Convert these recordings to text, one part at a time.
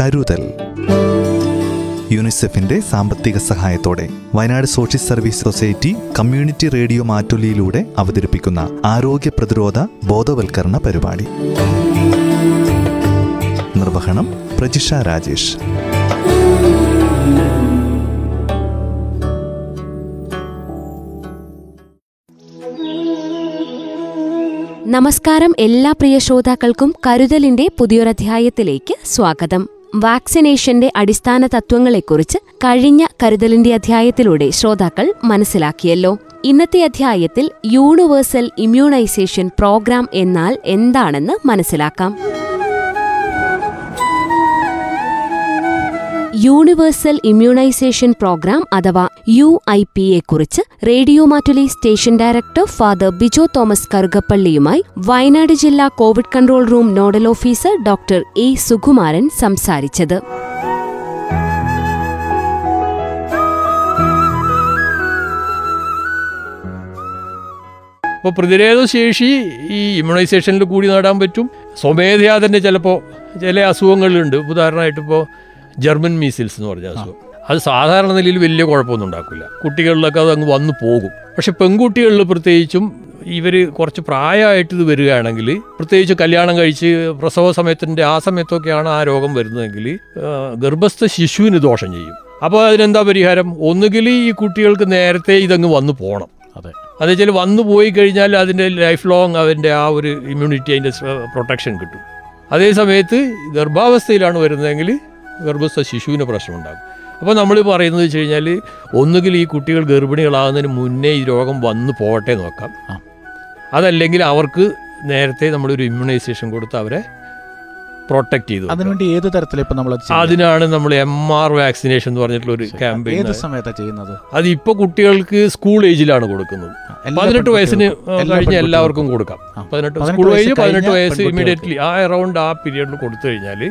കരുതൽ. യുനിസെഫിന്റെ സാമ്പത്തിക സഹായത്തോടെ Wayanad social service society community radio മാറ്റൊലിയിലൂടെ അവതരിപ്പിക്കുന്ന ആരോഗ്യ പ്രതിരോധ ബോധവൽക്കരണ പരിപാടി. നിർവഹണം പ്രജിഷ രാജേഷ്. നമസ്കാരം എല്ലാ പ്രിയ ശ്രോതാക്കൾക്കും കരുതലിന്റെ പുതിയൊരധ്യായത്തിലേക്ക് സ്വാഗതം. വാക്സിനേഷന്റെ അടിസ്ഥാന തത്വങ്ങളെക്കുറിച്ച് കഴിഞ്ഞ കരുതലിന്റെ അധ്യായത്തിലൂടെ ശ്രോതാക്കൾ മനസ്സിലാക്കിയല്ലോ. ഇന്നത്തെ അധ്യായത്തിൽ യൂണിവേഴ്സൽ ഇമ്മ്യൂണൈസേഷൻ പ്രോഗ്രാം എന്നാൽ എന്താണെന്ന് മനസ്സിലാക്കാം. യൂണിവേഴ്സൽ ഇമ്മ്യൂണൈസേഷൻ പ്രോഗ്രാം അഥവാ യു ഐ പി എ കുറിച്ച് radio Mattoli station director father Bijo Thomas കറുകപ്പള്ളിയുമായി Wayanad ജില്ലാ covid control room nodal officer doctor A Sukumaran സംസാരിച്ചത്. അപ്പോൾ പ്രതിരോധ ശേഷി ഈ ഇമ്മ്യൂണൈസേഷനിൽ കൂടി നേടാൻ പറ്റും. സ്വമേധയാ തന്നെ ചിലപ്പോൾ ചില അസുഖങ്ങളുണ്ട് ഉദാഹരണമായിട്ട് ഇപ്പോൾ ജർമ്മൻ മീസിൽസ് എന്ന് പറഞ്ഞ അസുഖം. അത് സാധാരണ നിലയിൽ വലിയ കുഴപ്പമൊന്നും ഉണ്ടാക്കില്ല കുട്ടികളിലൊക്കെ അത് അങ്ങ് വന്നു പോകും. പക്ഷെ പെൺകുട്ടികളിൽ പ്രത്യേകിച്ചും ഇവർ കുറച്ച് പ്രായമായിട്ട് ഇത് വരികയാണെങ്കിൽ പ്രത്യേകിച്ച് കല്യാണം കഴിച്ച് പ്രസവ സമയത്തിന്റെ ആ സമയത്തൊക്കെയാണ് ആ രോഗം വരുന്നതെങ്കിൽ ഗർഭസ്ഥ ശിശുവിന് ദോഷം ചെയ്യും. അപ്പോൾ അതിനെന്താ പരിഹാരം? ഒന്നുകിൽ ഈ കുട്ടികൾക്ക് നേരത്തെ ഇതങ്ങ് വന്നു പോകണം അതെ. അത് വെച്ചാൽ വന്നു പോയി കഴിഞ്ഞാൽ അതിന്റെ ലൈഫ് ലോങ് അതിന്റെ ആ ഒരു ഇമ്മ്യൂണിറ്റി അതിന്റെ പ്രൊട്ടക്ഷൻ കിട്ടും. അതേ സമയത്ത് ഗർഭാവസ്ഥയിലാണ് വരുന്നതെങ്കിൽ ഗർഭസ്ഥ ശിശുവിന് പ്രശ്നമുണ്ടാകും. അപ്പോൾ നമ്മൾ പറയുന്നത് വെച്ച് കഴിഞ്ഞാൽ ഒന്നുകിൽ ഈ കുട്ടികൾ ഗർഭിണികളാകുന്നതിന് മുന്നേ ഈ രോഗം വന്നു പോകട്ടെ നോക്കാം. അതല്ലെങ്കിൽ അവർക്ക് നേരത്തെ നമ്മളൊരു ഇമ്മ്യൂണൈസേഷൻ കൊടുത്ത് അവരെ പ്രൊട്ടക്ട് ചെയ്തു. അതിനുവേണ്ടി ഏത് തരത്തിൽ ഇപ്പൊ നമ്മൾ അതിനാണ് നമ്മൾ എം ആർ വാക്സിനേഷൻ എന്ന് പറഞ്ഞിട്ടുള്ള ഒരു ക്യാമ്പയിൻ ഏത് സമയത്താണ് ചെയ്യുന്നത്? അത് ഇപ്പോൾ കുട്ടികൾക്ക് സ്കൂൾ ഏജിലാണ് കൊടുക്കുന്നത്. പതിനെട്ട് വയസ്സിന് കഴിഞ്ഞ് എല്ലാവർക്കും കൊടുക്കാം. പതിനെട്ട് സ്കൂൾ വയസ്സ് ഏജ് പതിനെട്ട് വയസ്സ് ഇമ്മീഡിയറ്റ്ലി ഇമീഡിയറ്റ്ലി ആ അറൗണ്ട് ആ പീരീഡിൽ കൊടുത്തു കഴിഞ്ഞാൽ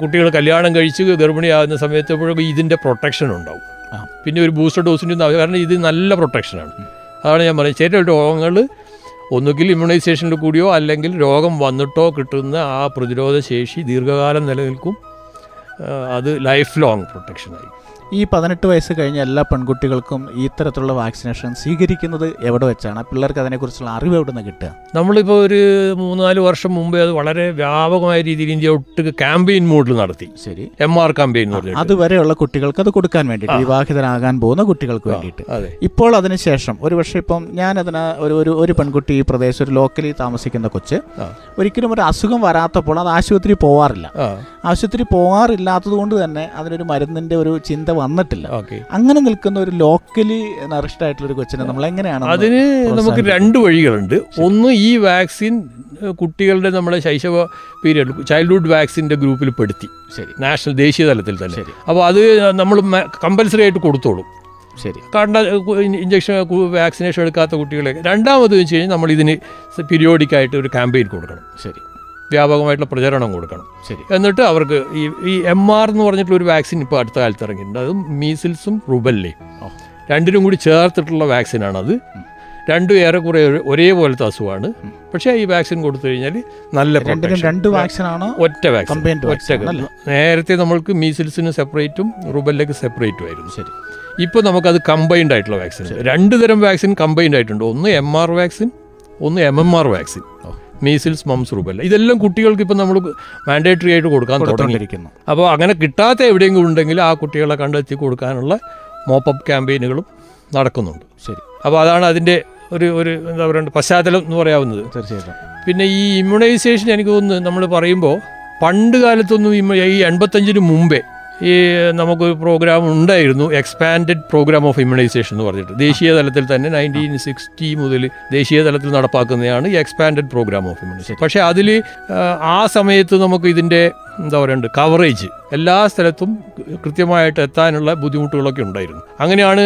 കുട്ടികൾ കല്യാണം കഴിച്ച് ഗർഭിണിയാകുന്ന സമയത്ത് എപ്പോഴും ഇതിന്റെ പ്രൊട്ടക്ഷൻ ഉണ്ടാവും. പിന്നെ ഒരു ബൂസ്റ്റർ ഡോസിന്റെ ഒന്നും കാരണം ഇത് നല്ല പ്രൊട്ടക്ഷനാണ് അതാണ് ഞാൻ പറയുന്നത് ചില രോഗങ്ങൾ ഒന്നുകിൽ ഇമ്മ്യൂണൈസേഷനിൽ കൂടിയോ അല്ലെങ്കിൽ രോഗം വന്നിട്ടോ കിട്ടുന്ന ആ പ്രതിരോധ ശേഷി ദീർഘകാലം നിലനിൽക്കും. അത് ലൈഫ് ലോങ് പ്രൊട്ടക്ഷനായി ഈ പതിനെട്ട് വയസ്സ് കഴിഞ്ഞ എല്ലാ പെൺകുട്ടികൾക്കും ഈ തരത്തിലുള്ള വാക്സിനേഷൻ സ്വീകരിക്കുന്നത് എവിടെ വെച്ചാണ്? പിള്ളേർക്ക് അതിനെക്കുറിച്ചുള്ള അറിവ് എവിടെ നിന്ന് കിട്ടുക? നമ്മളിപ്പോൾ ഒരു മൂന്നാൽ വർഷം മുമ്പേ അത് വളരെ വ്യാപകമായ രീതിയിൽ ഇന്ത്യ ഒട്ടുക്ക് ക്യാമ്പയിൻ മോഡിൽ നടത്തി. ശരി. എം ആർ ക്യാമ്പയിൻ അതുവരെയുള്ള കുട്ടികൾക്ക് അത് കൊടുക്കാൻ വേണ്ടിയിട്ട് വിവാഹിതരാകാൻ പോകുന്ന കുട്ടികൾക്ക് വേണ്ടിയിട്ട്. ഇപ്പോൾ അതിനുശേഷം ഒരു പക്ഷേ ഇപ്പം ഞാൻ അതിന് ഒരു ഒരു ഒരു പെൺകുട്ടി ഈ പ്രദേശം ഒരു ലോക്കലി താമസിക്കുന്ന കൊച്ച് ഒരിക്കലും ഒരു അസുഖം വരാത്തപ്പോൾ അത് ആശുപത്രി പോവാറില്ല. ആശുപത്രി പോകാറില്ലാത്തത് കൊണ്ട് തന്നെ അതിനൊരു മരുന്നിന്റെ ഒരു ചിന്ത വന്നിട്ടില്ല. ഓക്കെ. അങ്ങനെ നിൽക്കുന്ന ഒരു ലോക്കലി നറിഷ്ഡ് ആയിട്ടുള്ള ഒരു കൊച്ചിനെ നമ്മൾ എങ്ങനെയാണ് അതിന് നമുക്ക് രണ്ട് വഴികളുണ്ട്. ഒന്ന് ഈ വാക്സിൻ കുട്ടികളുടെ നമ്മുടെ ശൈശവ പീരിയഡ് ചൈൽഡ്ഹുഡ് വാക്സിന്റെ ഗ്രൂപ്പിൽ പെടുത്തി. ശരി. നാഷണൽ ദേശീയ തലത്തിൽ തന്നെ. ശരി. അപ്പോൾ അത് നമ്മൾ കമ്പൽസറി ആയിട്ട് കൊടുത്തോളും. ശരി. കണ്ട ഇഞ്ചക്ഷൻ വാക്സിനേഷൻ എടുക്കാത്ത കുട്ടികളെ. രണ്ടാമത് വെച്ച് കഴിഞ്ഞാൽ നമ്മൾ ഇതിന് പീരിയോഡിക്കായിട്ട് ഒരു ക്യാമ്പയിൻ കൊടുക്കണം. ശരി. വ്യാപകമായിട്ടുള്ള പ്രചരണം കൊടുക്കണം. ശരി. എന്നിട്ട് അവർക്ക് ഈ ഈ എം ആർ എന്ന് പറഞ്ഞിട്ടുള്ള ഒരു വാക്സിൻ ഇപ്പോൾ അടുത്ത കാലത്ത് ഇറങ്ങിയിട്ടുണ്ട്. അതും മീസിൽസും റുബല്ലേ രണ്ടിനും കൂടി ചേർത്തിട്ടുള്ള വാക്സിനാണ് അത്. രണ്ടും ഏറെക്കുറെ ഒരു- ഒരേപോലത്തെ അസുഖമാണ്. പക്ഷേ ഈ വാക്സിൻ കൊടുത്തു കഴിഞ്ഞാൽ നല്ല രണ്ട് വാക്സിനാണ് ഒറ്റ വാക്സിൻ ഒറ്റ നേരത്തെ നമ്മൾക്ക് മീസിൽസിന് സെപ്പറേറ്റും റുബല്ലേക്ക് സെപ്പറേറ്റും ആയിരുന്നു. ശരി. ഇപ്പോൾ നമുക്കത് കമ്പൈൻഡ് ആയിട്ടുള്ള വാക്സിൻ രണ്ട് തരം വാക്സിൻ കമ്പൈൻഡ് ആയിട്ടുണ്ട്. ഒന്ന് എം ആർ വാക്സിൻ ഒന്ന് M M R vaccine. Measles mumps rubella ഇതെല്ലാം കുട്ടികൾക്ക് ഇപ്പം നമ്മൾ മാൻഡേറ്ററി ആയിട്ട് കൊടുക്കാൻ തുടങ്ങിയിരിക്കുന്നു അപ്പോൾ അങ്ങനെ കിട്ടാത്ത എവിടെയെങ്കിലും ഉണ്ടെങ്കിൽ ആ കുട്ടികളെ കണ്ടെത്തി കൊടുക്കാനുള്ള മോപ്പപ്പ് ക്യാമ്പയിനുകളും നടക്കുന്നുണ്ട്. ശരി. അപ്പോൾ അതാണ് അതിന്റെ ഒരു ഒരു എന്താ പറയുക പശ്ചാത്തലം എന്ന് പറയാവുന്നത്. തീർച്ചയായിട്ടും. പിന്നെ ഈ ഇമ്മ്യൂണൈസേഷൻ എനിക്ക് തോന്നുന്നു നമ്മൾ പറയുമ്പോൾ പണ്ട് കാലത്തൊന്നും ഈ എൺപത്തഞ്ചിന് മുമ്പേ ഈ നമുക്കൊരു പ്രോഗ്രാം ഉണ്ടായിരുന്നു എക്സ്പാൻഡഡ് പ്രോഗ്രാം ഓഫ് ഇമ്മ്യൂണൈസേഷൻ എന്ന് പറഞ്ഞിട്ട്. ദേശീയ തലത്തിൽ തന്നെ നയന്റീൻ സിക്സ്റ്റി മുതൽ ദേശീയ തലത്തിൽ നടപ്പാക്കുന്നതാണ് ഈ എക്സ്പാൻഡഡ് പ്രോഗ്രാം ഓഫ് ഇമ്മ്യൂണൈസേഷൻ പക്ഷേ അതിൽ ആ സമയത്ത് നമുക്ക് ഇതിന്റെ എന്താ പറയുക കവറേജ് എല്ലാ സ്ഥലത്തും കൃത്യമായിട്ട് എത്താനുള്ള ബുദ്ധിമുട്ടുകളൊക്കെ ഉണ്ടായിരുന്നു. അങ്ങനെയാണ്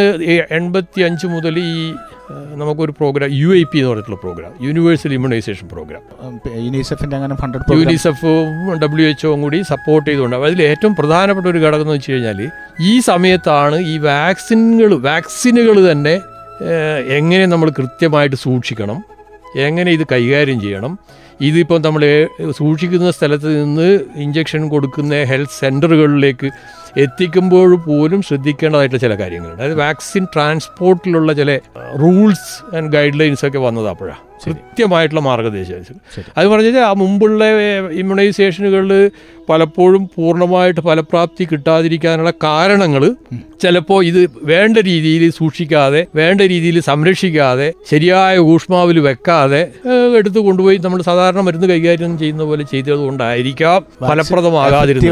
എൺപത്തി അഞ്ച് മുതൽ ഈ നമുക്കൊരു പ്രോഗ്രാം യു ഐ പി എന്ന് പറഞ്ഞിട്ടുള്ള പ്രോഗ്രാം യൂണിവേഴ്സൽ ഇമ്മ്യൂണൈസേഷൻ പ്രോഗ്രാം യൂണിസെഫിന്റെ അങ്ങനെ ഫണ്ടഡ് യൂണിസെഫും ഡബ്ല്യു എച്ച്ഒയും കൂടി സപ്പോർട്ട് ചെയ്തുകൊണ്ട് അതിൽ ഏറ്റവും പ്രധാനപ്പെട്ട ഒരു ഘടകം എന്ന് വെച്ച് കഴിഞ്ഞാൽ ഈ സമയത്താണ് ഈ വാക്സിനുകൾ വാക്സിനുകൾ തന്നെ എങ്ങനെ നമ്മൾ കൃത്യമായിട്ട് സൂക്ഷിക്കണം എങ്ങനെ ഇത് കൈകാര്യം ചെയ്യണം. ഇതിപ്പോൾ നമ്മൾ സൂക്ഷിക്കുന്ന സ്ഥലത്ത് നിന്ന് ഇഞ്ചക്ഷൻ കൊടുക്കുന്ന ഹെൽത്ത് സെന്ററുകളിലേക്ക് എത്തിക്കുമ്പോൾ പോലും ശ്രദ്ധിക്കേണ്ടതായിട്ടുള്ള ചില കാര്യങ്ങളുണ്ട്. അതായത് വാക്സിൻ ട്രാൻസ്പോർട്ടിലുള്ള ചില റൂൾസ് ആൻഡ് ഗൈഡ് ലൈൻസ് ഒക്കെ വന്നത് അപ്പോഴാണ് കൃത്യമായിട്ടുള്ള മാർഗനിർദ്ദേശം അത് അത് കഴിഞ്ഞാൽ ആ മുമ്പുള്ള ഇമ്മ്യൂണൈസേഷനുകളിൽ പലപ്പോഴും പൂർണമായിട്ട് ഫലപ്രാപ്തി കിട്ടാതിരിക്കാനുള്ള കാരണങ്ങൾ ചിലപ്പോൾ ഇത് വേണ്ട രീതിയിൽ സൂക്ഷിക്കാതെ വേണ്ട രീതിയിൽ സംരക്ഷിക്കാതെ ശരിയായ ഊഷ്മാവിൽ വെക്കാതെ എടുത്തു കൊണ്ടുപോയി നമ്മൾ സാധാരണ മരുന്ന് കൈകാര്യം ചെയ്യുന്ന പോലെ ചെയ്തത് കൊണ്ടായിരിക്കാം ഫലപ്രദമാകാതിരുന്നത്.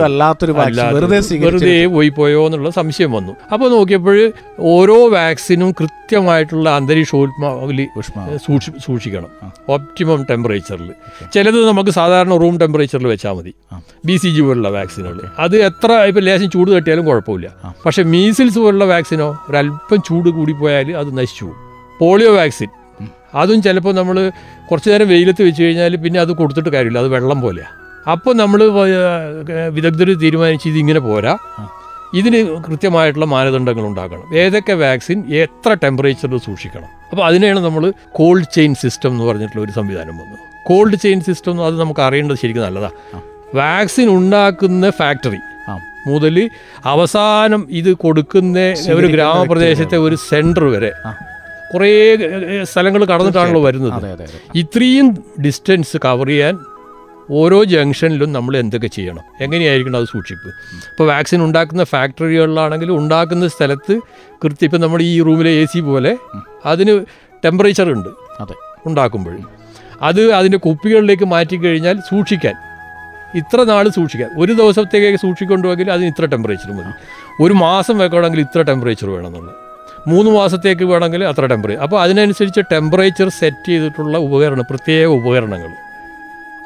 വെറുതെ പോയി പോയോ എന്നുള്ള സംശയം വന്നു. അപ്പോൾ നോക്കിയപ്പോൾ ഓരോ വാക്സിനും കൃത്യമായിട്ടുള്ള അന്തരീക്ഷോത്മാവിൽ ഊഷ്മാവ്. സൂക്ഷി സൂക്ഷിക്കണം ഓപ്റ്റിമം ടെമ്പറേച്ചറിൽ ചിലത് നമുക്ക് സാധാരണ റൂം ടെമ്പറേച്ചറിൽ വെച്ചാൽ മതി. ബി സി ജി പോലുള്ള വാക്സിനുകൾ അത് എത്ര ഇപ്പോൾ ലേശം ചൂട് തട്ടിയാലും കുഴപ്പമില്ല. പക്ഷേ മീസിൽസ് പോലുള്ള വാക്സിനോ ഒരല്പം ചൂട് കൂടിപ്പോയാൽ അത് നശിച്ചു പോകും. പോളിയോ വാക്സിൻ അതും ചിലപ്പോൾ നമ്മൾ കുറച്ച് നേരം വെയിലത്ത് വെച്ച് കഴിഞ്ഞാൽ പിന്നെ അത് കൊടുത്തിട്ട് കാര്യമില്ല. അത് വെള്ളം പോലെയാണ് അപ്പോൾ നമ്മൾ വിദഗ്ധർ തീരുമാനിച്ച് ഇതിങ്ങനെ പോരാ. ഇതിന് കൃത്യമായിട്ടുള്ള മാനദണ്ഡങ്ങൾ ഉണ്ടാക്കണം ഏതൊക്കെ വാക്സിൻ എത്ര ടെമ്പറേച്ചറിൽ സൂക്ഷിക്കണം. അപ്പോൾ അതിനെയാണ് നമ്മൾ കോൾഡ് ചെയിൻ സിസ്റ്റം എന്ന് പറഞ്ഞിട്ടുള്ള ഒരു സംവിധാനം വന്നത്. കോൾഡ് ചെയിൻ സിസ്റ്റം അത് നമുക്ക് അറിയേണ്ടത് ശരിക്കും നല്ലതാണ് വാക്സിൻ ഉണ്ടാക്കുന്ന ഫാക്ടറി. മുതൽ അവസാനം ഇത് കൊടുക്കുന്ന ഒരു ഗ്രാമപ്രദേശത്തെ ഒരു സെന്റർ വരെ. കുറേ സ്ഥലങ്ങൾ കടന്നിട്ടാണല്ലോ വരുന്നത്. ഇത്രയും ഡിസ്റ്റൻസ് കവർ ചെയ്യാൻ ഓരോ ജംഗ്ഷനിലും നമ്മൾ എന്തൊക്കെ ചെയ്യണം? എങ്ങനെയായിരിക്കണം അത് സൂക്ഷിപ്പ്? ഇപ്പോൾ വാക്സിൻ ഉണ്ടാക്കുന്ന ഫാക്ടറികളിലാണെങ്കിലും ഉണ്ടാക്കുന്ന സ്ഥലത്ത് കൃത്യം ഇപ്പം നമ്മുടെ ഈ റൂമിലെ എ സി പോലെ അതിന് ടെമ്പറേച്ചർ ഉണ്ട് അതെ. ഉണ്ടാക്കുമ്പോൾ. അത് അതിന്റെ കുപ്പികളിലേക്ക് മാറ്റിക്കഴിഞ്ഞാൽ സൂക്ഷിക്കാൻ. ഇത്ര നാൾ സൂക്ഷിക്കാൻ. ഒരു ദിവസത്തേക്ക് സൂക്ഷിക്കൊണ്ടുവെങ്കിൽ അതിന് ഇത്ര ടെമ്പറേച്ചർ മതി. ഒരു മാസം വെക്കണമെങ്കിൽ ഇത്ര ടെമ്പറേച്ചർ വേണമെന്നുള്ളത് മൂന്ന് മാസത്തേക്ക് വേണമെങ്കിൽ അത്ര ടെമ്പറേച്ചർ അപ്പോൾ അതിനനുസരിച്ച് ടെമ്പറേച്ചർ സെറ്റ് ചെയ്തിട്ടുള്ള ഉപകരണം പ്രത്യേക ഉപകരണങ്ങൾ.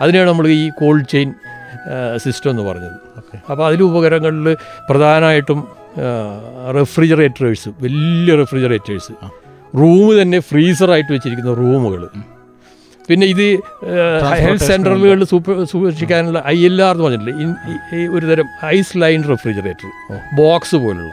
അതിനെയാണ് നമ്മൾ ഈ കോൾഡ് ചെയിൻ സിസ്റ്റം എന്ന് പറഞ്ഞത്. അപ്പോൾ അതിൽ ഉപകരണങ്ങളിൽ പ്രധാനമായിട്ടും റെഫ്രിജറേറ്റേഴ്സ് വലിയ റെഫ്രിജറേറ്റേഴ്സ് റൂം തന്നെ ഫ്രീസറായിട്ട് വെച്ചിരിക്കുന്ന റൂമുകൾ പിന്നെ ഇത് ഹെൽത്ത് സെന്ററുകളിൽ സൂക്ഷിക്കാനുള്ള ഐ എൽ ആർ എന്ന് പറഞ്ഞിട്ടില്ലേ? ഒരു തരം ഐസ് ലൈൻ റെഫ്രിജറേറ്റർ ബോക്സ് പോലുള്ള.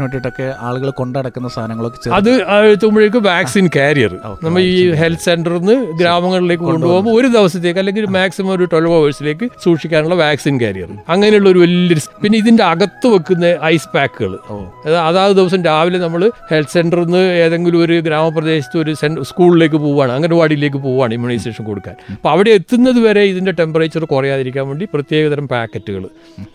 വേണ്ടിയിട്ടൊക്കെ ആളുകൾ കൊണ്ടടക്കുന്ന സാധനങ്ങളൊക്കെ അത് എത്തുമ്പോഴേക്കും വാക്സിൻ കാരിയർ നമ്മൾ ഈ ഹെൽത്ത് സെന്ററിൽ നിന്ന് ഗ്രാമങ്ങളിലേക്ക് കൊണ്ടുപോകുമ്പോൾ ഒരു ദിവസത്തേക്ക് അല്ലെങ്കിൽ മാക്സിമം ഒരു ട്വൽവ് അവേഴ്സിലേക്ക് സൂക്ഷിക്കാനുള്ള വാക്സിൻ കാരിയർ അങ്ങനെയുള്ള ഒരു വലിയൊരു പിന്നെ ഇതിന്റെ അകത്ത് വെക്കുന്ന ഐസ് പാക്കുകൾ അതാത് ദിവസം രാവിലെ നമ്മൾ ഹെൽത്ത് സെന്ററിൽ നിന്ന് ഏതെങ്കിലും ഒരു ഗ്രാമപ്രദേശത്ത് ഒരു സ്കൂളിലേക്ക് പോവുകയാണ് അംഗൻവാടിയിലേക്ക് പോവുകയാണ് ഇമ്മ്യൂണൈസേഷൻ കൊടുക്കാൻ. അപ്പോൾ അവിടെ എത്തുന്നത് വരെ ഇതിന്റെ ടെമ്പറേച്ചർ കുറയാതിരിക്കാൻ വേണ്ടി പ്രത്യേകതരം പാക്കറ്റുകൾ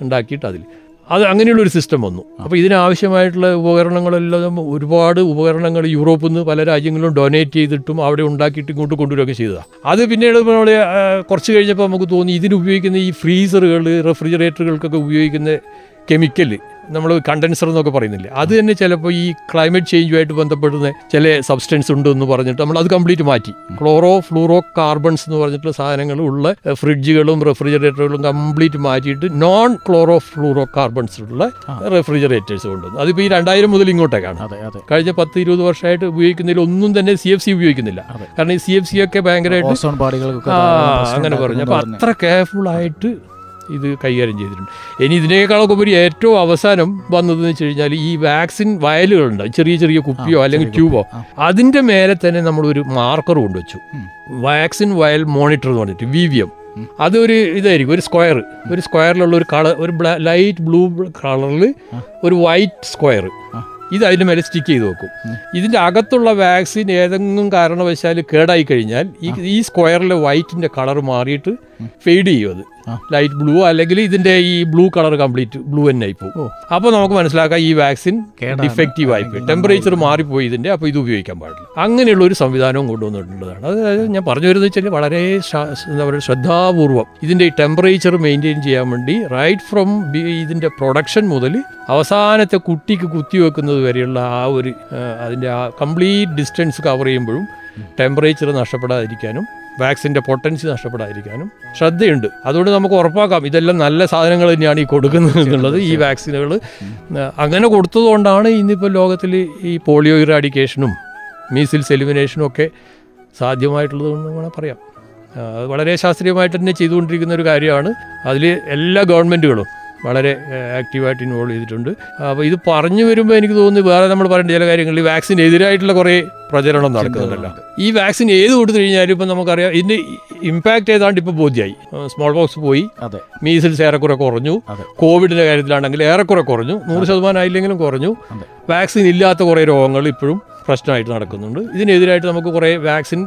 ഉണ്ടാക്കിയിട്ട് അതിൽ അത് അങ്ങനെയുള്ളൊരു സിസ്റ്റം വന്നു. അപ്പോൾ ഇതിനാവശ്യമായിട്ടുള്ള ഉപകരണങ്ങളെല്ലാം ഒരുപാട് ഉപകരണങ്ങൾ യൂറോപ്പിൽ നിന്ന് പല രാജ്യങ്ങളും ഡൊനേറ്റ് ചെയ്തിട്ടും അവിടെ ഉണ്ടാക്കിയിട്ട് ഇങ്ങോട്ട് കൊണ്ടുവരികയൊക്കെ ചെയ്തതാണ് അത് പിന്നീട് നമ്മൾ കുറച്ച് കഴിഞ്ഞപ്പോൾ നമുക്ക് തോന്നി ഇതിന് ഉപയോഗിക്കുന്ന ഈ ഫ്രീസറുകൾ റെഫ്രിജറേറ്ററുകൾക്കൊക്കെ ഉപയോഗിക്കുന്ന കെമിക്കൽ നമ്മൾ കണ്ടൻസർ എന്നൊക്കെ പറയുന്നില്ലേ? അത് തന്നെ ചിലപ്പോൾ ഈ ക്ലൈമറ്റ് ചേഞ്ചുമായിട്ട് ബന്ധപ്പെടുന്ന ചില സബ്സ്റ്റൻസ് ഉണ്ട് എന്ന് പറഞ്ഞിട്ട് നമ്മൾ അത് കംപ്ലീറ്റ് മാറ്റി. ക്ലോറോ ഫ്ലൂറോ കാർബൺസ് എന്ന് പറഞ്ഞിട്ടുള്ള സാധനങ്ങൾ ഉള്ള ഫ്രിഡ്ജുകളും റെഫ്രിജറേറ്ററുകളും കംപ്ലീറ്റ് മാറ്റിയിട്ട് നോൺ ക്ലോറോ ഫ്ലൂറോ കാർബൺസ് ഉള്ള റെഫ്രിജറേറ്റേഴ്സ് കൊണ്ടുവന്നു അതിപ്പോൾ ഈ രണ്ടായിരം മുതൽ ഇങ്ങോട്ടേക്കാണ്. കഴിഞ്ഞ പത്ത് ഇരുപത് വർഷമായിട്ട് ഉപയോഗിക്കുന്നതിൽ ഒന്നും തന്നെ സി എഫ് സി ഉപയോഗിക്കുന്നില്ല. കാരണം ഈ സി എഫ് സി ഒക്കെ ഭയങ്കരമായിട്ട് അങ്ങനെ പറഞ്ഞു. അപ്പോൾ അത്ര കെയർഫുൾ ആയിട്ട് ഇത് കൈകാര്യം ചെയ്തിട്ടുണ്ട്. ഇനി ഇതിനേക്കാളൊക്കെ ഉപരി ഏറ്റവും അവസാനം വന്നതെന്ന് വെച്ച് കഴിഞ്ഞാൽ ഈ വാക്സിൻ വയലുകളുണ്ട്. ചെറിയ ചെറിയ കുപ്പിയോ അല്ലെങ്കിൽ ട്യൂബോ. അതിന്റെ മേലെ തന്നെ നമ്മളൊരു മാർക്കർ കൊണ്ടുവച്ചു. വാക്സിൻ വയൽ മോണിറ്റർ എന്ന് പറഞ്ഞിട്ട് വി വി എം അതൊരു ഇതായിരിക്കും ഒരു സ്ക്വയർ ഒരു സ്ക്വയറിലുള്ള ഒരു കളർ ഒരു ലൈറ്റ് ബ്ലൂ കളറിൽ ഒരു വൈറ്റ് സ്ക്വയർ ഇത് അതിന്റെ മേലെ സ്റ്റിക്ക് ചെയ്ത് വെക്കും. ഇതിന്റെ അകത്തുള്ള വാക്സിൻ ഏതെങ്കിലും കാരണവശാൽ കേടായി കഴിഞ്ഞാൽ ഈ ഈ സ്ക്വയറിലെ വൈറ്റിന്റെ കളർ മാറിയിട്ട് ഫെയ്ഡ് ചെയ്യും അത്. ലൈറ്റ് ബ്ലൂ അല്ലെങ്കിൽ ഇതിന്റെ ഈ ബ്ലൂ കളർ കംപ്ലീറ്റ് ബ്ലൂ തന്നെ ആയി പോകും അപ്പോൾ നമുക്ക് മനസ്സിലാക്കാം ഈ വാക്സിൻ. ഡിഫക്റ്റീവ് ആയിപ്പോയി ടെമ്പറേച്ചർ മാറിപ്പോയി ഇതിന്റെ അപ്പോൾ ഇത് ഉപയോഗിക്കാൻ പാടില്ല. അങ്ങനെയുള്ള ഒരു സംവിധാനവും കൊണ്ടുവന്നിട്ടുള്ളതാണ്. അതായത് ഞാൻ പറഞ്ഞു വരുന്നത് വെച്ചാൽ വളരെ എന്താ പറയുക ശ്രദ്ധാപൂർവം ഇതിന്റെ ഈ ടെമ്പറേച്ചർ മെയിന്റെയിൻ ചെയ്യാൻ വേണ്ടി റൈറ്റ് ഫ്രം ഇതിന്റെ പ്രൊഡക്ഷൻ മുതൽ അവസാനത്തെ കുട്ടിക്ക് കുത്തിവെക്കുന്നത് വരെയുള്ള ആ ഒരു അതിന്റെ അതിന്റെ ആ കംപ്ലീറ്റ് ഡിസ്റ്റൻസ് കവർ ചെയ്യുമ്പോഴും ടെമ്പറേച്ചർ നഷ്ടപ്പെടാതിരിക്കാനും വാക്സിന്റെ പൊട്ടൻസി നഷ്ടപ്പെടാതിരിക്കാനും ശ്രദ്ധയുണ്ട്. അതുകൊണ്ട് നമുക്ക് ഉറപ്പാക്കാം ഇതെല്ലാം നല്ല സാധനങ്ങൾ തന്നെയാണ് ഈ കൊടുക്കുന്നത് എന്നുള്ളത്. ഈ വാക്സിനുകൾ അങ്ങനെ കൊടുത്തതുകൊണ്ടാണ് ഇന്നിപ്പോൾ ലോകത്തിൽ ഈ പോളിയോ ഇറാഡിക്കേഷനും മീസിൽസ് എലിമിനേഷനും ഒക്കെ സാധ്യമായിട്ടുള്ളതെന്ന് വേണം പറയാം. അത് വളരെ ശാസ്ത്രീയമായിട്ട് തന്നെ ചെയ്തുകൊണ്ടിരിക്കുന്ന ഒരു കാര്യമാണ്. അതിൽ എല്ലാ ഗവൺമെന്റുകളും വളരെ ആക്റ്റീവായിട്ട് ഇൻവോൾവ് ചെയ്തിട്ടുണ്ട്. അപ്പോൾ ഇത് പറഞ്ഞു വരുമ്പോൾ എനിക്ക് തോന്നുന്നു വേറെ നമ്മൾ പറയേണ്ട ചില കാര്യങ്ങൾ ഈ വാക്സിൻ എതിരായിട്ടുള്ള കുറേ പ്രചരണം നടക്കുന്നുണ്ടല്ലോ. ഈ വാക്സിൻ ഏത് കൊടുത്തു കഴിഞ്ഞാലും ഇപ്പം നമുക്കറിയാം ഇതിന്റെ ഇമ്പാക്റ്റ് ഏതാണ്ട് ഇപ്പോൾ ബോധ്യമായി സ്മോൾ ബോക്സ് പോയി. മീസിൽസ് ഏറെക്കുറെ കുറഞ്ഞു. കോവിഡിന്റെ കാര്യത്തിലാണെങ്കിൽ ഏറെക്കുറെ കുറഞ്ഞു. നൂറ് ശതമാനം ആയില്ലെങ്കിലും കുറഞ്ഞു. വാക്സിൻ ഇല്ലാത്ത കുറേ രോഗങ്ങൾ ഇപ്പോഴും പ്രശ്നമായിട്ട് നടക്കുന്നുണ്ട്. ഇതിനെതിരായിട്ട് നമുക്ക് കുറേ വാക്സിൻ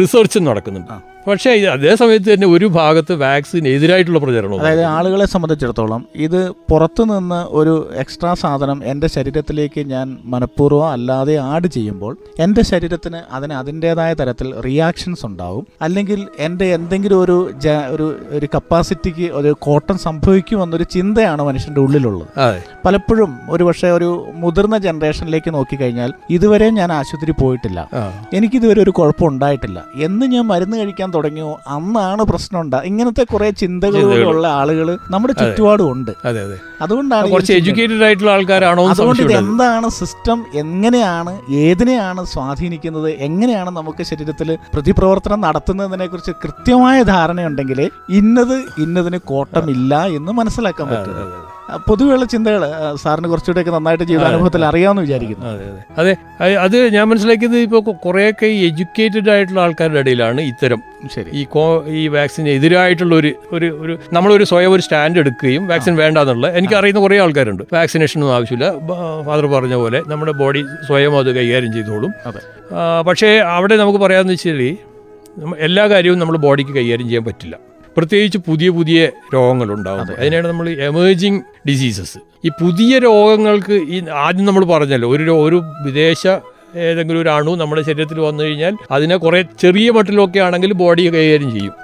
റിസർച്ചും നടക്കുന്നുണ്ട്. പക്ഷേ അതേ സമയത്ത് തന്നെ ഒരു ഭാഗത്ത് വാക്സിൻ എതിരായിട്ടുള്ള പ്രചരണം അതായത് ആളുകളെ സംബന്ധിച്ചിടത്തോളം ഇത് പുറത്തു നിന്ന് ഒരു എക്സ്ട്രാ സാധനം എന്റെ ശരീരത്തിലേക്ക് ഞാൻ മനഃപൂർവം അല്ലാതെ ആഡ് ചെയ്യുമ്പോൾ എന്റെ ശരീരത്തിന് അതിന് അതിന്റെതായ തരത്തിൽ റിയാക്ഷൻസ് ഉണ്ടാവും. അല്ലെങ്കിൽ എന്റെ എന്തെങ്കിലും ഒരു ഒരു ഒരു കപ്പാസിറ്റിക്ക് ഒരു കോട്ടം സംഭവിക്കുമെന്നൊരു ചിന്തയാണ് മനുഷ്യന്റെ ഉള്ളിലുള്ളത്. പലപ്പോഴും ഒരു പക്ഷേ ഒരു മുതിർന്ന ജനറേഷനിലേക്ക് നോക്കിക്കഴിഞ്ഞാൽ ഇതുവരെ ഞാൻ ആശുപത്രി പോയിട്ടില്ല. എനിക്കിതുവരെ ഒരു കുഴപ്പം ഉണ്ടായിട്ടില്ല. എന്ന് ഞാൻ മരുന്ന് കഴിക്കാൻ തുടങ്ങിയോ? അന്നാണ് പ്രശ്നം ഉണ്ടാ ഇങ്ങനത്തെ കുറെ ചിന്തകളുള്ള ആളുകൾ നമ്മുടെ ചുറ്റുപാടും ഉണ്ട്. അതെ അതെ. അതുകൊണ്ടാണ് കുറച്ച് എഡ്യൂക്കേറ്റഡ് ആയിട്ടുള്ള ആൾക്കാരാണോ അതുകൊണ്ട് ഇത് എന്താണ് സിസ്റ്റം എങ്ങനെയാണ് ഏതിനെയാണ് സ്വാധീനിക്കുന്നത്? എങ്ങനെയാണ് നമുക്ക് ശരീരത്തിൽ പ്രതിപ്രവർത്തനം നടത്തുന്നതിനെ കുറിച്ച് കൃത്യമായ ധാരണയുണ്ടെങ്കിൽ ഇന്നത് ഇന്നതിന് കോട്ടമില്ല എന്ന് മനസ്സിലാക്കാൻ പറ്റും. പൊതുവെയുള്ള ചിന്തകൾ സാറിന് കുറച്ചുകൂടെയൊക്കെ നന്നായിട്ട് ജീവിതാനുഭവത്തിൽ അറിയാമെന്ന് വിചാരിക്കുന്നു. അതെ അതെ. അതെ അത് ഞാൻ മനസ്സിലാക്കിയത് ഇപ്പോൾ കുറേയൊക്കെ ഈ എഡ്യൂക്കേറ്റഡ് ആയിട്ടുള്ള ആൾക്കാരുടെ ഇടയിലാണ് ഇത്തരം ശരി. ഈ കോ ഈ വാക്സിന് എതിരായിട്ടുള്ള ഒരു ഒരു ഒരു നമ്മളൊരു സ്വയം ഒരു സ്റ്റാൻഡ് എടുക്കുകയും വാക്സിൻ വേണ്ട എന്നുള്ള എനിക്ക് അറിയുന്ന കുറേ ആൾക്കാരുണ്ട്. വാക്സിനേഷനൊന്നും ആവശ്യമില്ല. ഫാദർ പറഞ്ഞ പോലെ നമ്മുടെ ബോഡി സ്വയം അത് കൈകാര്യം ചെയ്തോളും. അതെ. പക്ഷേ അവിടെ നമുക്ക് പറയാമെന്ന് വെച്ചാൽ എല്ലാ കാര്യവും നമ്മൾ ബോഡിക്ക് കൈകാര്യം ചെയ്യാൻ പറ്റില്ല. പ്രത്യേകിച്ച് പുതിയ പുതിയ രോഗങ്ങളുണ്ടാകും അതെ. അതിനാണ് നമ്മൾ എമേർജിങ് ഡിസീസസ് ഈ പുതിയ രോഗങ്ങൾക്ക് ഈ ആദ്യം നമ്മൾ പറഞ്ഞല്ലോ ഒരു ഒരു വിദേശ ഏതെങ്കിലും ഒരു അണു നമ്മുടെ ശരീരത്തിൽ വന്നു കഴിഞ്ഞാൽ അതിനെ കുറേ ചെറിയ മട്ടിലൊക്കെ ആണെങ്കിൽ ബോഡി കൈകാര്യം ചെയ്യും.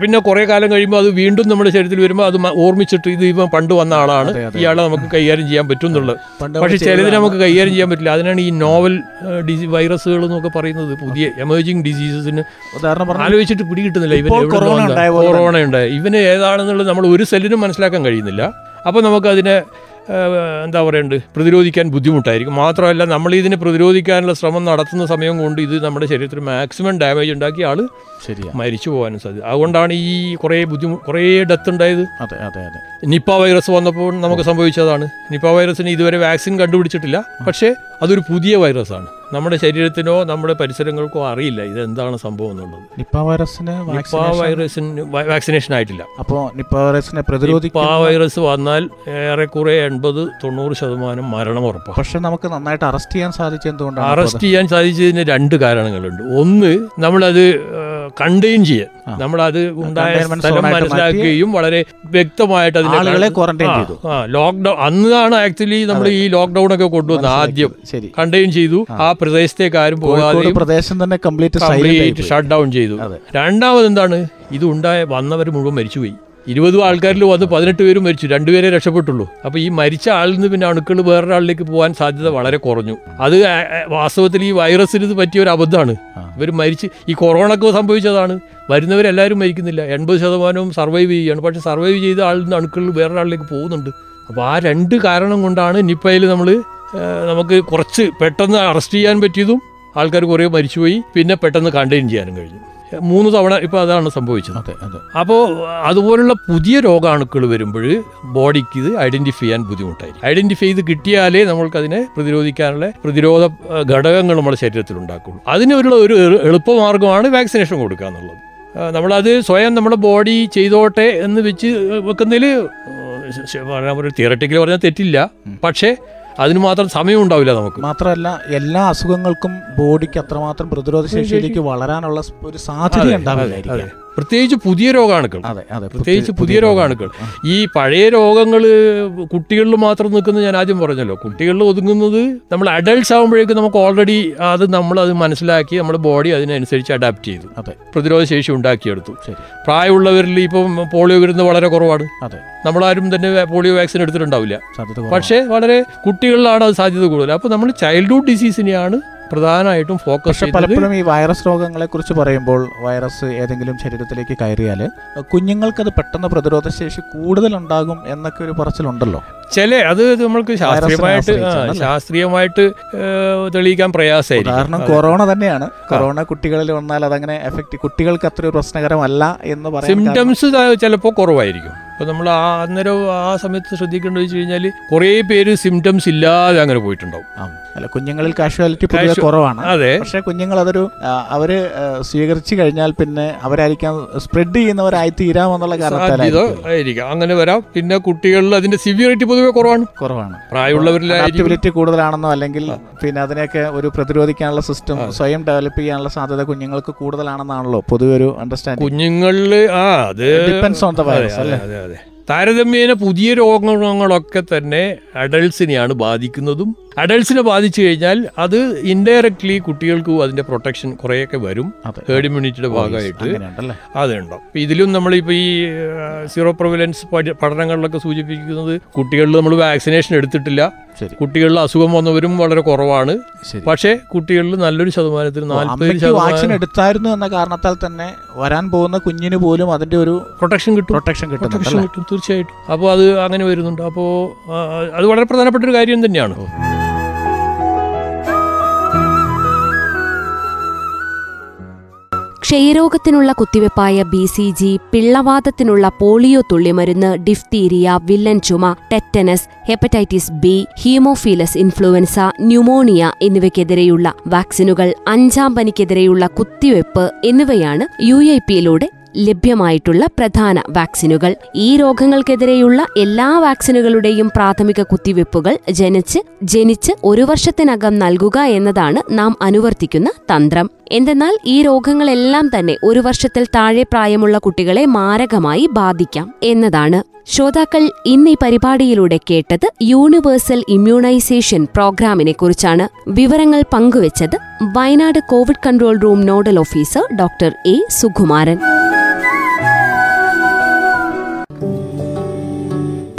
പിന്നെ കുറേ കാലം കഴിയുമ്പോൾ അത് വീണ്ടും നമ്മുടെ ശരീരത്തിൽ വരുമ്പോൾ അത് ഓർമ്മിച്ചിട്ട് ഇത് ഇപ്പം പണ്ട് വന്ന ആളാണ്. ഇയാളെ നമുക്ക് കൈകാര്യം ചെയ്യാൻ പറ്റും എന്നുള്ളത് പക്ഷേ ചിലതിനെ നമുക്ക് കൈകാര്യം ചെയ്യാൻ പറ്റില്ല. അതിനാണ് ഈ നോവൽ ഡിസീ വൈറസുകൾ എന്നൊക്കെ പറയുന്നത്. പുതിയ എമേർജിങ് ഡിസീസസിന് ആലോചിച്ചിട്ട് പിടികിട്ടുന്നില്ല. ഇവൻ കൊറോണ ഉണ്ടായ ഇവന് ഏതാണെന്നുള്ളത് നമ്മൾ ഒരു സെല്ലിനും മനസ്സിലാക്കാൻ കഴിയുന്നില്ല. അപ്പോൾ നമുക്കതിനെ എന്താ പറയണ്ട്? പ്രതിരോധിക്കാൻ ബുദ്ധിമുട്ടായിരിക്കും. മാത്രമല്ല നമ്മൾ ഇതിനെ പ്രതിരോധിക്കാനുള്ള ശ്രമം നടത്തുന്ന സമയം കൊണ്ട് ഇത് നമ്മുടെ ശരീരത്തിൽ മാക്സിമം ഡാമേജ് ഉണ്ടാക്കി ആൾ മരിച്ചു പോകാനും സാധ്യത. അതുകൊണ്ടാണ് ഈ കുറേ ബുദ്ധിമുട്ട് കുറേ ഡെത്ത് ഉണ്ടായത്. അതെ അതെ അതെ. നിപ്പ വൈറസ് വന്നപ്പോൾ നമുക്ക് സംഭവിച്ചതാണ്. നിപ്പ വൈറസിന് ഇതുവരെ വാക്സിൻ കണ്ടുപിടിച്ചിട്ടില്ല. പക്ഷേ അതൊരു പുതിയ വൈറസാണ്. നമ്മുടെ ശരീരത്തിനോ നമ്മുടെ പരിസരങ്ങൾക്കോ അറിയില്ല ഇത് എന്താണ് സംഭവം എന്നുള്ളത്. നിപ്പ വൈറസിന് നിപ്പ വാക്സിനേഷൻ വൈറസിന് വാക്സിനേഷൻ ആയിട്ടില്ല. അപ്പോൾ നിപ്പ വൈറസിനെ നിപ്പ പ്രതിരോധിക്കാൻ വൈറസ് വന്നാൽ ഏറെക്കുറെ എൺപത് തൊണ്ണൂറ് ശതമാനം മരണം ഉറപ്പാണ്. പക്ഷെ നമുക്ക് നന്നായിട്ട് അറസ്റ്റ് ചെയ്യാൻ സാധിച്ചത് എന്തുകൊണ്ടാണ്? അറസ്റ്റ് ചെയ്യാൻ സാധിച്ചതിന് രണ്ട് കാരണങ്ങളുണ്ട്. ഒന്ന് നമ്മളത് കണ്ടെയ്ൻ ചെയ്യാൻ. നമ്മൾ നമ്മളത് ഉണ്ടായ സ്ഥലം മനസ്സിലാക്കുകയും വളരെ വ്യക്തമായിട്ട് അതിനെ ആ, ലോക്ക്ഡൌൺ അന്നാണ് ആക്ച്വലി നമ്മൾ ഈ ലോക്ക്ഡൌൺ ഒക്കെ കൊണ്ടുവന്നത് ആദ്യം. കണ്ടെയ്ൻ ചെയ്തു. ആ. പ്രദേശത്തേക്ക് ആരും പോകാതെ പ്രദേശം തന്നെ കംപ്ലീറ്റ് ഷട്ട് ഡൗൺ ചെയ്തു. രണ്ടാമത് എന്താണ്? ഇത് ഉണ്ടായ വന്നവർ മുഴുവൻ മരിച്ചുപോയി. ഇരുപതും ആൾക്കാരിൽ വന്ന് പതിനെട്ട് പേരും മരിച്ചു. രണ്ടുപേരെ രക്ഷപ്പെട്ടുള്ളൂ. അപ്പോൾ ഈ മരിച്ച ആളിൽ നിന്ന് പിന്നെ അണുക്കൾ വേറൊരാളിലേക്ക് പോകാൻ സാധ്യത വളരെ കുറഞ്ഞു. അത് വാസ്തവത്തിൽ ഈ വൈറസിന് ഇത് പറ്റിയ ഒരു അബദ്ധമാണ്. ഇവർ മരിച്ച് ഈ കൊറോണക്ക് സംഭവിച്ചതാണ്. വരുന്നവരെല്ലാവരും മരിക്കുന്നില്ല. എൺപത് ശതമാനവും സർവൈവ് ചെയ്യുകയാണ്. പക്ഷേ സർവൈവ് ചെയ്ത ആളിൽ നിന്ന് അണുക്കൾ വേറൊരാളിലേക്ക് പോകുന്നുണ്ട്. അപ്പോൾ ആ രണ്ട് കാരണം കൊണ്ടാണ് നിപ്പയിൽ നമ്മൾ നമുക്ക് കുറച്ച് പെട്ടെന്ന് അറസ്റ്റ് ചെയ്യാൻ പറ്റിയതും ആൾക്കാർ കുറേ മരിച്ചുപോയി. പിന്നെ പെട്ടെന്ന് കണ്ടെയ്ൻ ചെയ്യാനും കഴിഞ്ഞു. മൂന്ന് തവണ ഇപ്പോൾ അതാണ് സംഭവിച്ചത്. അതെ അതെ. അപ്പോൾ അതുപോലുള്ള പുതിയ രോഗാണുക്കൾ വരുമ്പോൾ ബോഡിക്ക് ഇത് ഐഡന്റിഫൈ ചെയ്യാൻ ബുദ്ധിമുട്ടായിരിക്കും. ഐഡന്റിഫൈ ചെയ്ത് കിട്ടിയാലേ നമ്മൾക്കതിനെ പ്രതിരോധിക്കാനുള്ള പ്രതിരോധ ഘടകങ്ങൾ നമ്മുടെ ശരീരത്തിൽ ഉണ്ടാക്കുള്ളൂ. അതിനുള്ള ഒരു എളു- എളുപ്പമാർഗമാണ് വാക്സിനേഷൻ കൊടുക്കുക എന്നുള്ളത്. നമ്മളത് സ്വയം നമ്മുടെ ബോഡി ചെയ്തോട്ടെ എന്ന് വെച്ച് വെക്കുന്നതിൽ തിയററ്റിക്കലി പറഞ്ഞാൽ തെറ്റില്ല. പക്ഷേ അതിന് മാത്രം സമയം ഉണ്ടാവില്ല നമുക്ക്. മാത്രമല്ല എല്ലാ അസുഖങ്ങൾക്കും ബോഡിക്ക് അത്രമാത്രം പ്രതിരോധ ശേഷിയിലേക്ക് വളരാനുള്ള ഒരു സാധ്യത ഉണ്ടാവില്ലായിരിക്കാം. പ്രത്യേകിച്ച് പുതിയ രോഗാണുക്കൾ. പ്രത്യേകിച്ച് പുതിയ രോഗാണുക്കൾ. ഈ പഴയ രോഗങ്ങൾ കുട്ടികളിൽ മാത്രം നിൽക്കുന്നത് ഞാൻ ആദ്യം പറഞ്ഞല്ലോ. കുട്ടികളിൽ ഒതുങ്ങുന്നത് നമ്മൾ അഡൾട്ട്സ് ആകുമ്പോഴേക്കും നമുക്ക് ഓൾറെഡി അത് നമ്മൾ അത് മനസ്സിലാക്കി നമ്മുടെ ബോഡി അതിനനുസരിച്ച് അഡാപ്റ്റ് ചെയ്തു. പ്രതിരോധ ശേഷി ഉണ്ടാക്കിയെടുത്തു. ശരി. പ്രായമുള്ളവരിൽ ഇപ്പം പോളിയോ വരുന്നത് വളരെ കുറവാണ്. നമ്മളാരും തന്നെ പോളിയോ വാക്സിൻ എടുത്തിട്ടുണ്ടാവില്ല. പക്ഷേ വളരെ കുട്ടികളിലാണ് അത് സാധ്യത കൂടുതൽ. അപ്പോൾ നമ്മൾ ചൈൽഡ്ഹുഡ് ഡിസീസിനെയാണ് പ്രധാനമായിട്ടും ഫോക്കസ് പലപ്പോഴും ഈ വൈറസ് രോഗങ്ങളെ കുറിച്ച് പറയുമ്പോൾ വൈറസ് ഏതെങ്കിലും ശരീരത്തിലേക്ക് കയറിയാൽ കുഞ്ഞുങ്ങൾക്കത് പെട്ടെന്ന് പ്രതിരോധ ശേഷി കൂടുതലുണ്ടാകും എന്നൊക്കെ ഒരു പറച്ചിലുണ്ടല്ലോ. ചില അത് നമ്മൾക്ക് ശാസ്ത്രീയമായിട്ട് ശാസ്ത്രീയമായിട്ട് തെളിയിക്കാൻ പ്രയാസമായിരിക്കും. കാരണം. കൊറോണ തന്നെയാണ്. കൊറോണ കുട്ടികളിൽ വന്നാൽ അതങ്ങനെ എഫക്റ്റ് കുട്ടികൾക്ക് അത്ര പ്രശ്നകരമല്ല എന്ന് പറയും സിംറ്റംസ് ചിലപ്പോൾ കുറവായിരിക്കും. അപ്പോൾ നമ്മൾ ആ അന്നേരം ആ സമയത്ത് ശ്രദ്ധിക്കേണ്ടത് വെച്ച് കഴിഞ്ഞാൽ കുറേ പേര് സിംറ്റംസ് ഇല്ലാതെ അങ്ങനെ പോയിട്ടുണ്ടാവും. അല്ല കുഞ്ഞുങ്ങളിൽ കാഷ്വാലിറ്റി പൊതുവെ കുറവാണ്. അതെ. പക്ഷേ കുഞ്ഞുങ്ങൾ അതൊരു അവർ സ്വീകരിച്ചു കഴിഞ്ഞാൽ പിന്നെ അവരായിരിക്കാം സ്പ്രെഡ് ചെയ്യുന്നവരായി തീരാമെന്നുള്ള ആയിരിക്കാം. അങ്ങനെ വരാം. പിന്നെ കുട്ടികളിൽ അതിന്റെ സിവിയറിറ്റി പൊതുവെ കുറവാണ്. കുറവാണ്. പ്രായമുള്ളവരിലിറ്റി കൂടുതലാണെന്നോ അല്ലെങ്കിൽ പിന്നെ അതിനെയൊക്കെ ഒരു പ്രതിരോധിക്കാനുള്ള സിസ്റ്റം സ്വയം ഡെവലപ്പ് ചെയ്യാനുള്ള സാധ്യത കുഞ്ഞുങ്ങൾക്ക് കൂടുതലാണെന്നാണല്ലോ പൊതുവെ ഒരു അണ്ടർസ്റ്റാൻഡിങ് കുഞ്ഞുങ്ങളിൽ ആ അത് ഡിപ്പെൻസ് ഓൺ ദ വൈറസ് അല്ലേ? അതെ അതെ. താരതമ്യേന പുതിയ രോഗങ്ങളൊക്കെ തന്നെ അഡൾട്ട്സിനെയാണ് ബാധിക്കുന്നതും. അഡൾട്ട്സിനെ ബാധിച്ചു കഴിഞ്ഞാൽ അത് ഇൻഡയറക്ട്ലി കുട്ടികൾക്ക് അതിന്റെ പ്രൊട്ടക്ഷൻ കുറേയൊക്കെ വരും. ഹേർഡ് ഇമ്മ്യൂണിറ്റിയുടെ ഭാഗമായിട്ട് അതുണ്ടോ? ഇതിലും നമ്മളിപ്പോൾ ഈ സീറോ പ്രൊവിലൻസ് പഠനങ്ങളിലൊക്കെ സൂചിപ്പിക്കുന്നത് കുട്ടികളിൽ നമ്മൾ വാക്സിനേഷൻ എടുത്തിട്ടില്ല. കുട്ടികളിൽ അസുഖം വന്നവരും വളരെ കുറവാണ്. പക്ഷേ കുട്ടികളിൽ നല്ലൊരു ശതമാനത്തിന് നാൽപ്പത് അമ്മയ്ക്ക് വാക്സിൻ എടുത്തായിരുന്നു എന്ന കാരണത്താൽ തന്നെ വരാൻ പോകുന്ന കുഞ്ഞിന് പോലും അതിന്റെ ഒരു പ്രൊട്ടക്ഷൻ കിട്ടും. പ്രൊട്ടക്ഷൻ പ്രൊട്ടക്ഷൻ കിട്ടും തീർച്ചയായിട്ടും. അപ്പോൾ അത് അങ്ങനെ വരുന്നുണ്ട്. അപ്പോൾ അത് വളരെ പ്രധാനപ്പെട്ട ഒരു കാര്യം തന്നെയാണ്. ക്ഷയരോഗത്തിനുള്ള കുത്തിവെപ്പായ ബി സി ജി പിള്ളവാദത്തിനുള്ള പോളിയോ തുള്ളിമരുന്ന് ഡിഫ്തീരിയ വില്ലൻ ചുമ tetanus hepatitis B haemophilus influenza pneumonia എന്നിവയ്ക്കെതിരെയുള്ള വാക്സിനുകൾ അഞ്ചാം പനിക്കെതിരെയുള്ള കുത്തിവെപ്പ് എന്നിവയാണ് യു ഐ പിയിലൂടെ ലഭ്യമായിട്ടുള്ള പ്രധാന വാക്സിനുകൾ. ഈ രോഗങ്ങൾക്കെതിരെയുള്ള എല്ലാ വാക്സിനുകളുടെയും പ്രാഥമിക കുത്തിവെപ്പുകൾ ജനിച്ച് ജനിച്ച് ഒരു വർഷത്തിനകം നൽകുക എന്നതാണ് നാം അനുവർത്തിക്കുന്ന തന്ത്രം. എന്തെന്നാൽ ഈ രോഗങ്ങളെല്ലാം തന്നെ ഒരു വർഷത്തിൽ താഴെ പ്രായമുള്ള കുട്ടികളെ മാരകമായി ബാധിക്കാം എന്നതാണ്. ശ്രോതാക്കൾ ഇന്ന് ഈ പരിപാടിയിലൂടെ കേട്ടത് യൂണിവേഴ്സൽ ഇമ്മ്യൂണൈസേഷൻ പ്രോഗ്രാമിനെ കുറിച്ചാണ്. വിവരങ്ങൾ പങ്കുവച്ചത് Wayanad covid control room nodal officer doctor A Sukumaran.